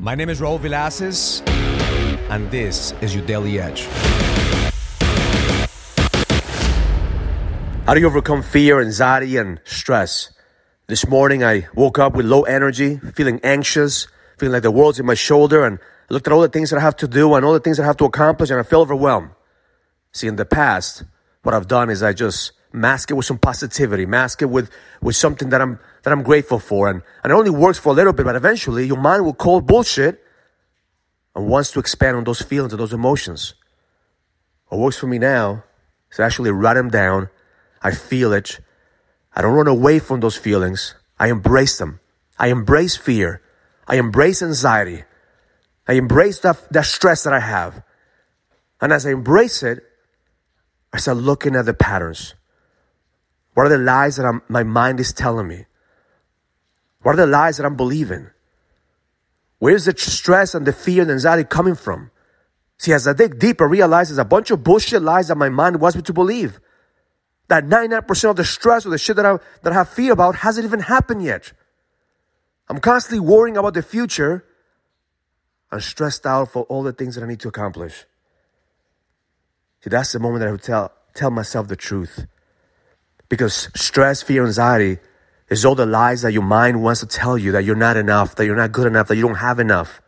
My name is Raul Villacis, and this is your Daily Edge. How do you overcome fear, anxiety, and stress? This morning I woke up with low energy, feeling anxious, feeling like the world's in my shoulder, and I looked at all the things that I have to do and all the things that I have to accomplish, and I feel overwhelmed. See, in the past, what I've done is I just mask it with some positivity, mask it with, with something that I'm, that I'm grateful for. And, and it only works for a little bit, but eventually your mind will call bullshit and wants to expand on those feelings and those emotions. What works for me now is actually write them down. I feel it. I don't run away from those feelings. I embrace them. I embrace fear. I embrace anxiety. I embrace that, that stress that I have. And as I embrace it, I start looking at the patterns. What are the lies that I'm, my mind is telling me? What are the lies that I'm believing? Where's the stress and the fear and anxiety coming from? See, as I dig deeper, I realize there's a bunch of bullshit lies that my mind wants me to believe. That 99% of the stress or the shit that I, that I have fear about hasn't even happened yet. I'm constantly worrying about the future and stressed out for all the things that I need to accomplish. See, that's the moment that I would tell, tell myself the truth. Because stress, fear, anxiety is all the lies that your mind wants to tell you that you're not enough, that you're not good enough, that you don't have enough.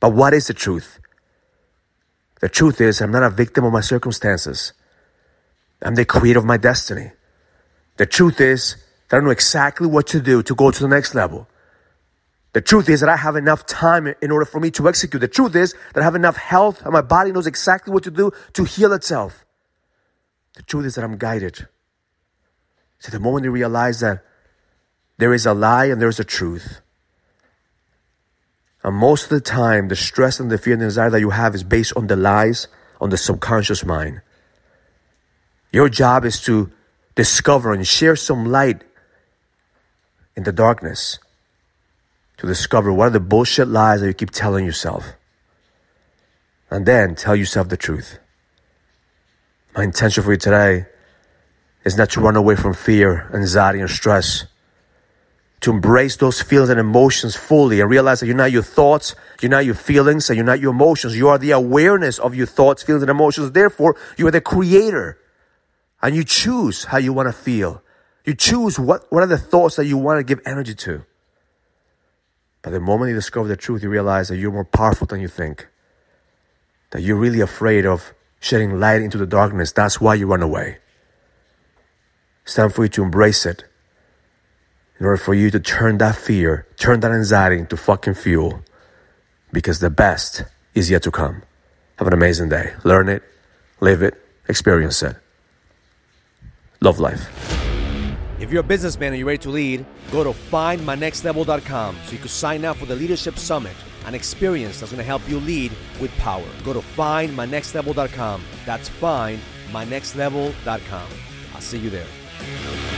But what is the truth? The truth is, I'm not a victim of my circumstances. I'm the creator of my destiny. The truth is that I know exactly what to do to go to the next level. The truth is that I have enough time in order for me to execute. The truth is that I have enough health and my body knows exactly what to do to heal itself. The truth is that I'm guided. So the moment you realize that there is a lie and there's a truth, and most of the time, the stress and the fear and the anxiety that you have is based on the lies on the subconscious mind. Your job is to discover and share some light in the darkness to discover what are the bullshit lies that you keep telling yourself. And then tell yourself the truth. My intention for you today is not to run away from fear, anxiety, and stress. To embrace those feelings and emotions fully and realize that you're not your thoughts, you're not your feelings, and you're not your emotions. You are the awareness of your thoughts, feelings, and emotions. Therefore, you are the creator. And you choose how you want to feel. You choose what, what are the thoughts that you want to give energy to. But the moment you discover the truth, you realize that you're more powerful than you think. That you're really afraid of shedding light into the darkness. That's why you run away. It's time for you to embrace it. In order for you to turn that fear, turn that anxiety into fucking fuel. Because the best is yet to come. Have an amazing day. Learn it, live it, experience it. Love life. If you're a businessman and you're ready to lead, go to findmynextlevel.com so you can sign up for the Leadership Summit, an experience that's going to help you lead with power. Go to findmynextlevel.com. That's findmynextlevel.com. I'll see you there. Bye.